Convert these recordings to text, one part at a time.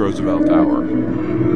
Roosevelt Hour.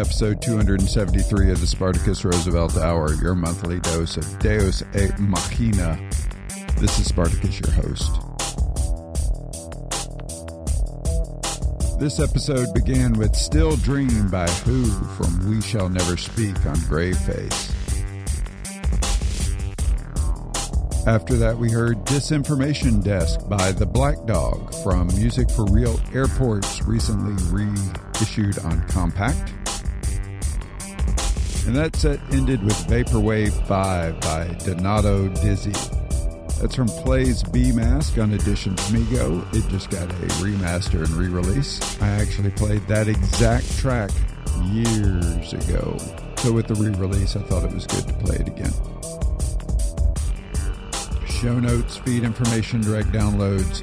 Episode 273 of the Spartacus Roosevelt Hour, your monthly dose of Deus Ex Machina. This is Spartacus, your host. This episode began with Still Dream by Who from We Shall Never Speak on Graveface. After that, we heard Disinformation Desk by The Black Dog from Music for Real Airports, recently reissued on Compact. And that set ended with Vaporware 5 by Donato Dozzy. That's from Plays Bee Mask on Editions Mego. It just got a remaster and re release. I actually played that exact track years ago. So with the re release, I thought it was good to play it again show notes, feed information, direct downloads,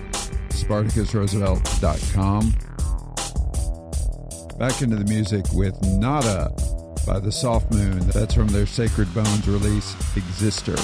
SpartacusRoosevelt.com. Back into the music with Nada by the Soft Moon. That's from their Sacred Bones release, Exister.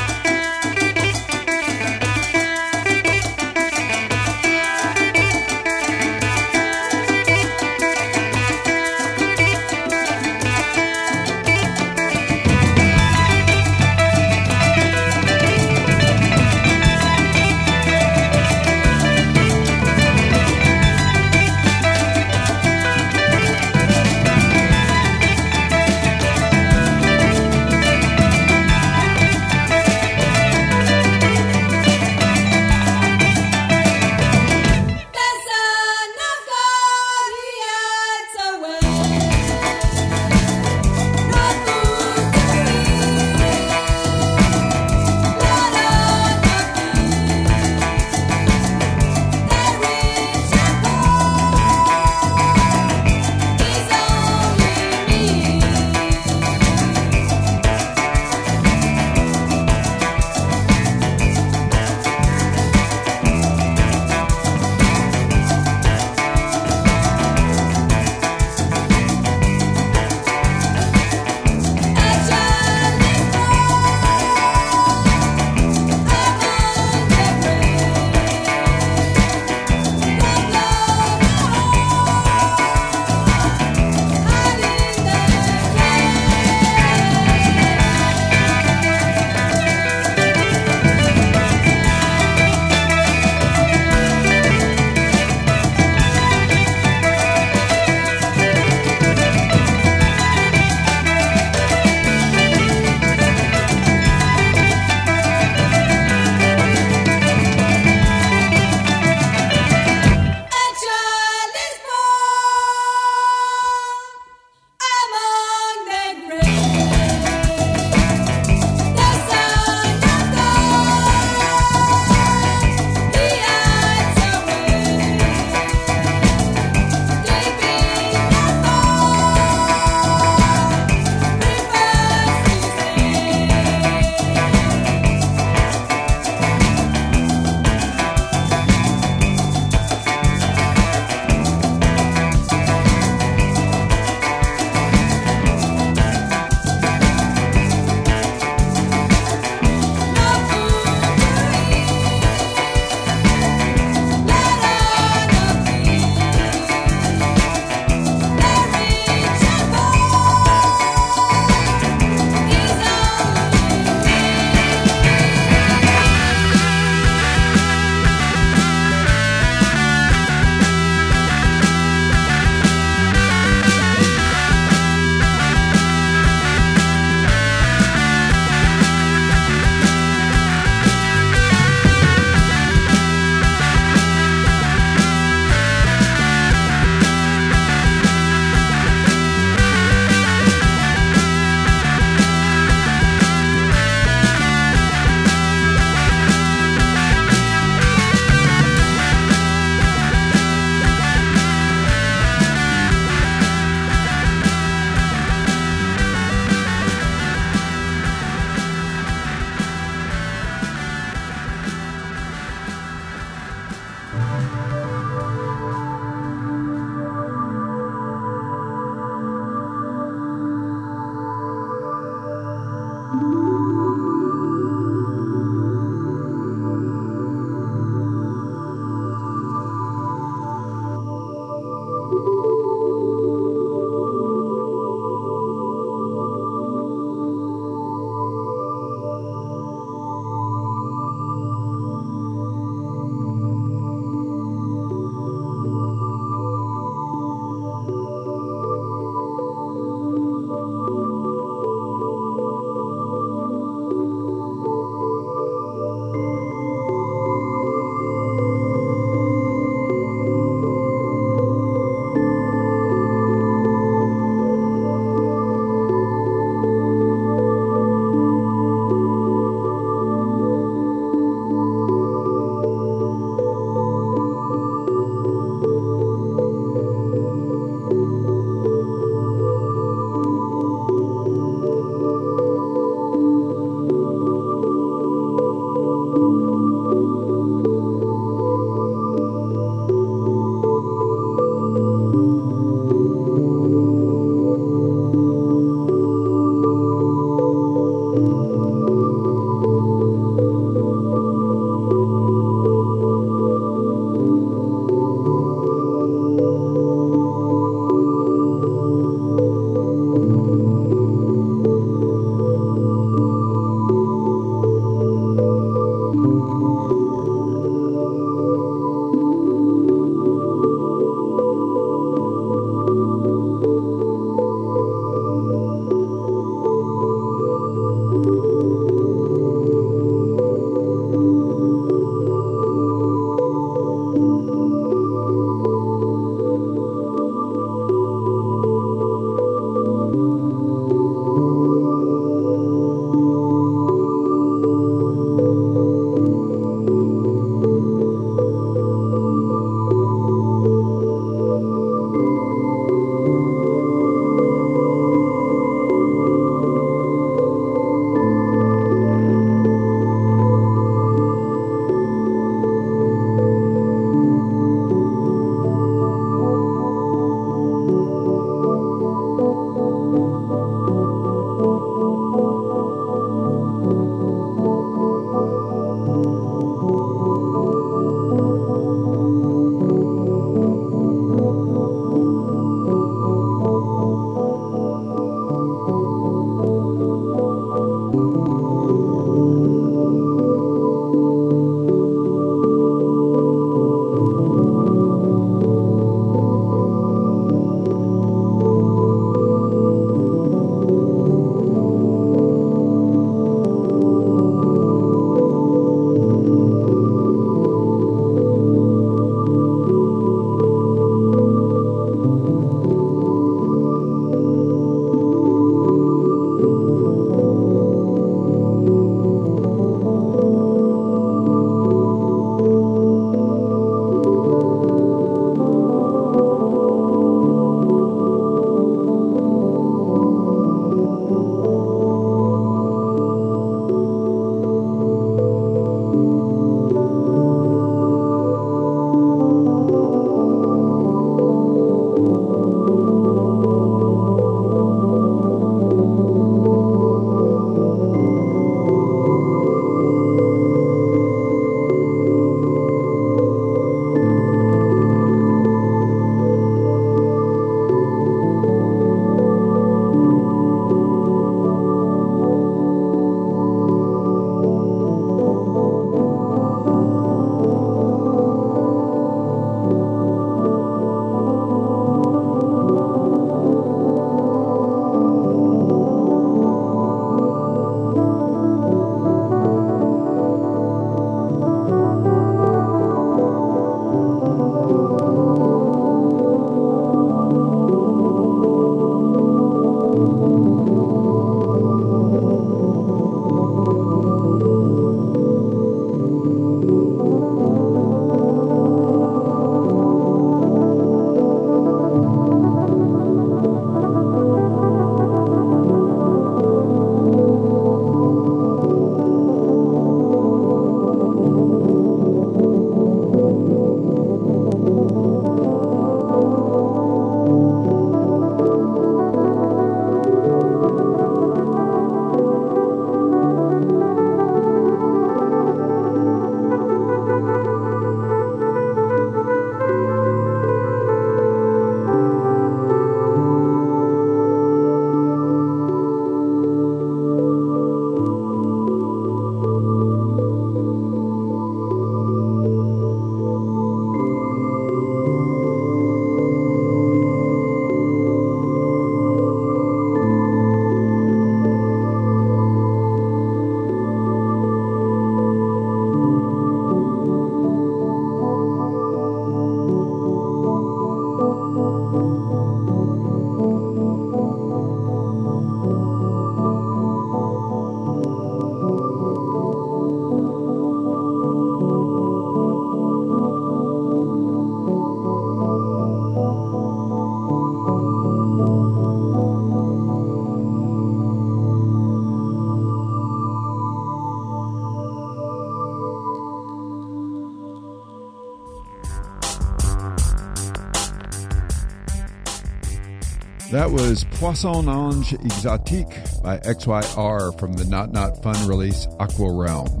That was Poisson Ange Exotique by XYR from the Not Not Fun release Aqua Realm.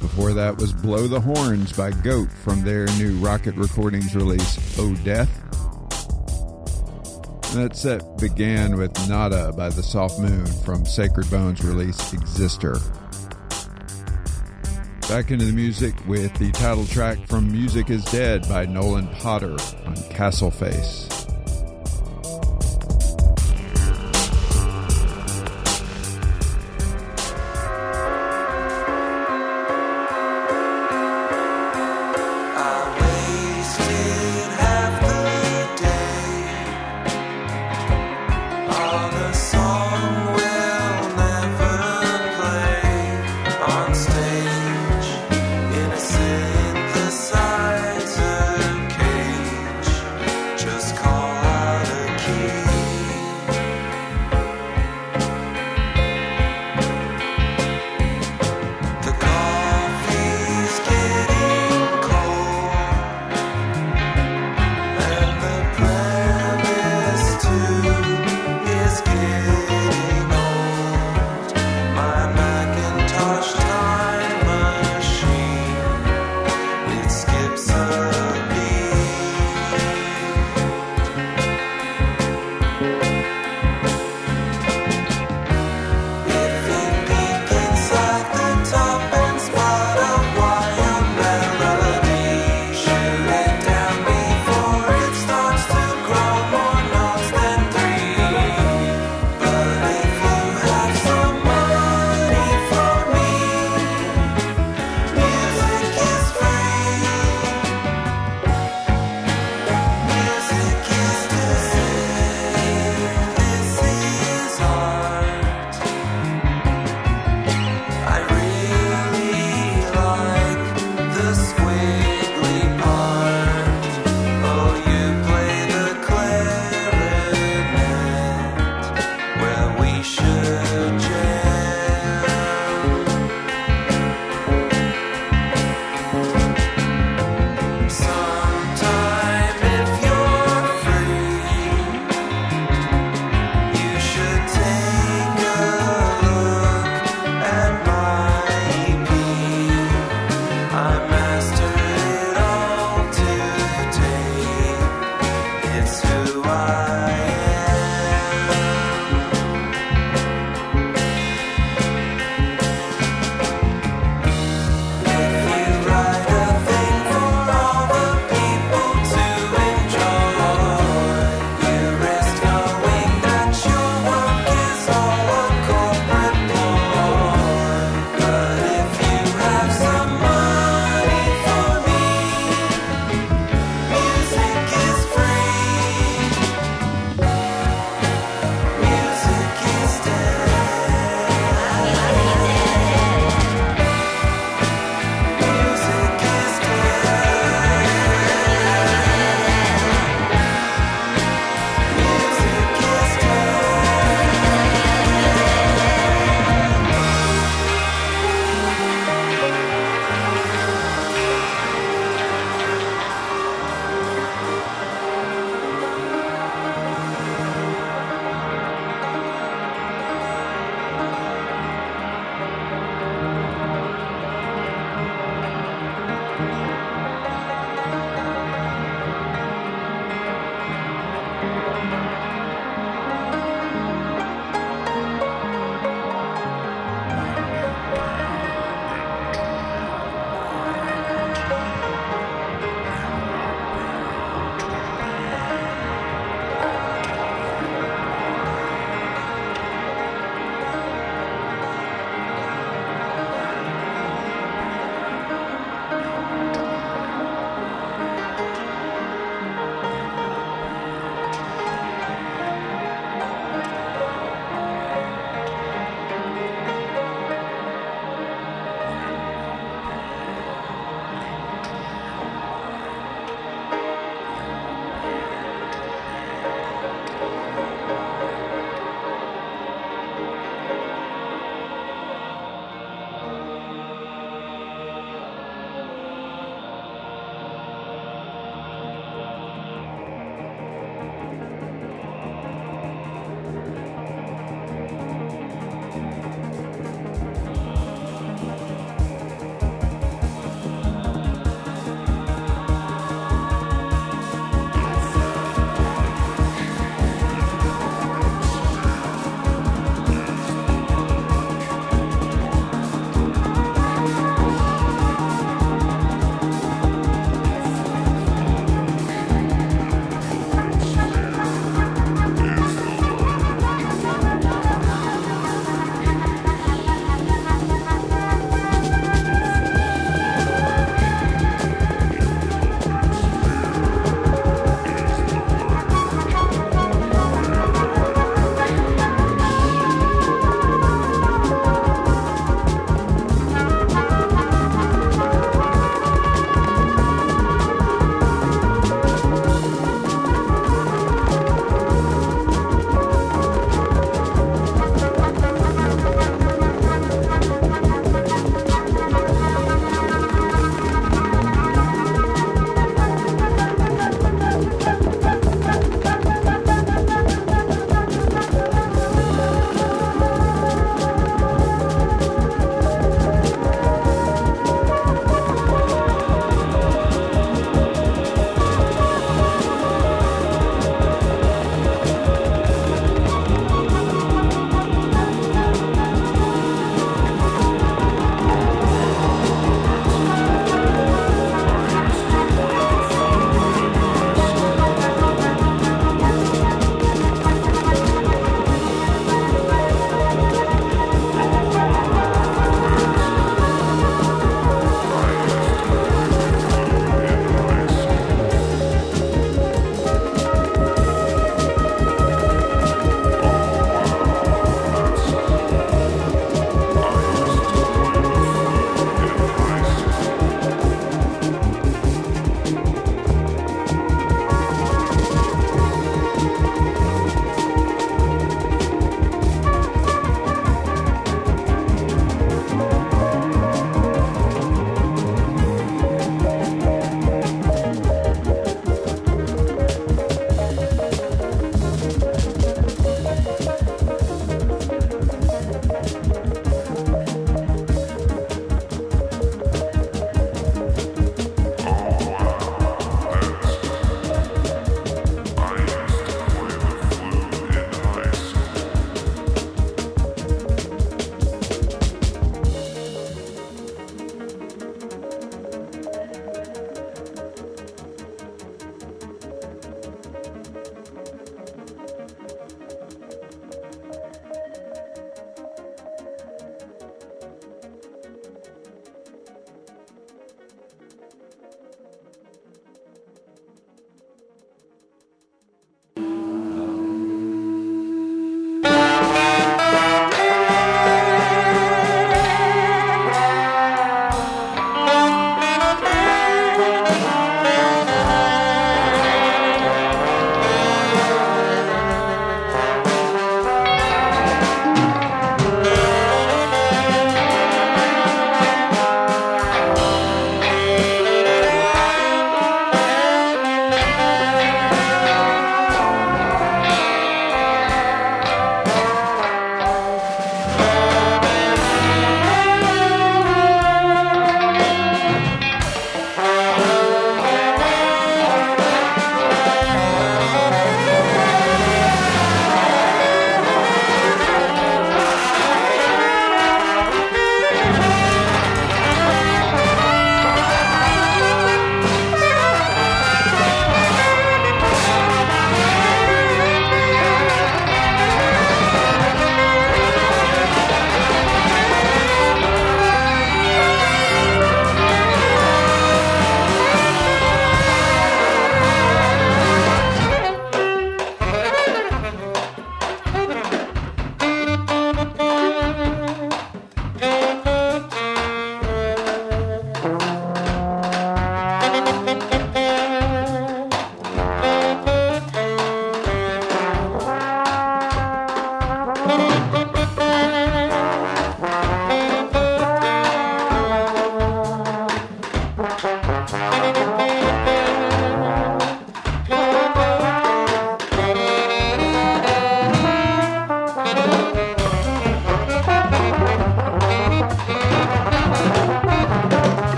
Before that was Blow the Horns by Goat from their new Rocket Recordings release Oh Death. that set began with Nada by the Soft Moon from Sacred Bones release Exister. Back into the music with the title track from Music is Dead by Nolan Potter on Castle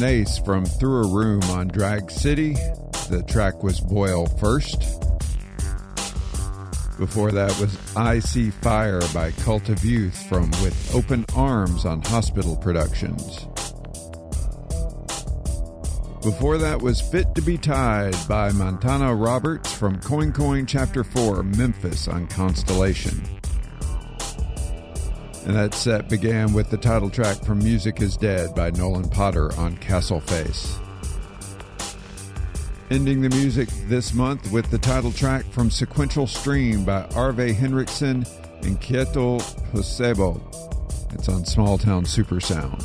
Nace from Through a Room on Drag City. The track was Boil First. Before that was I See Fire by Cult of Youth from With Open Arms on Hospital Productions. Before that was Fit to Be Tied by Matana Roberts from Coin Coin Chapter 4, Memphis on Constellation. And that set began with the title track from Music is Dead by Nolan Potter on Castle Face. Ending the music this month with the title track from Sequential Stream by Arve Henriksen and Kjetil Hosebo. It's on Small Town Super Sound.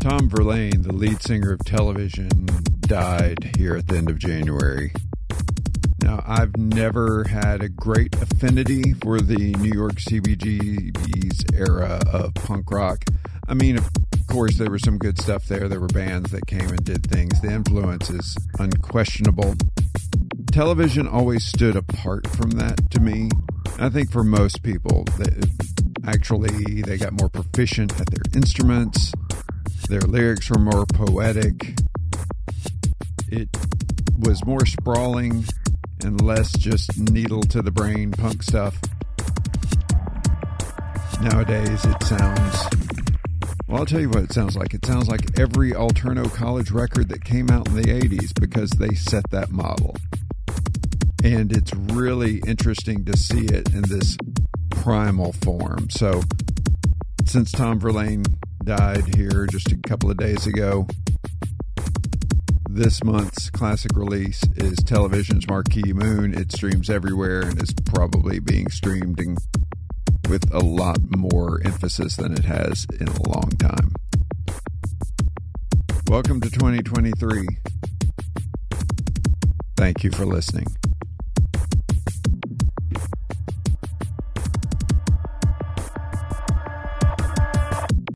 Tom Verlaine, the lead singer of television, died here at the end of January. Now, I've never had a great affinity for the New York CBGB's era of punk rock. I mean, of course, there was some good stuff there. There were bands that came and did things. The influence is unquestionable. Television always stood apart from that to me. I think for most people, actually, they got more proficient at their instruments. Their lyrics were more poetic. It was more sprawling and less just needle to the brain punk stuff. Nowadays, it sounds. Well, I'll tell you what it sounds like. It sounds like every Alterno college record that came out in the 80s because they set that model. And it's really interesting to see it in this primal form. So, since Tom Verlaine died here just a couple of days ago, this month's classic release is Television's Marquee Moon. It streams everywhere and is probably being streamed with a lot more emphasis than it has in a long time. Welcome to 2023. Thank you for listening.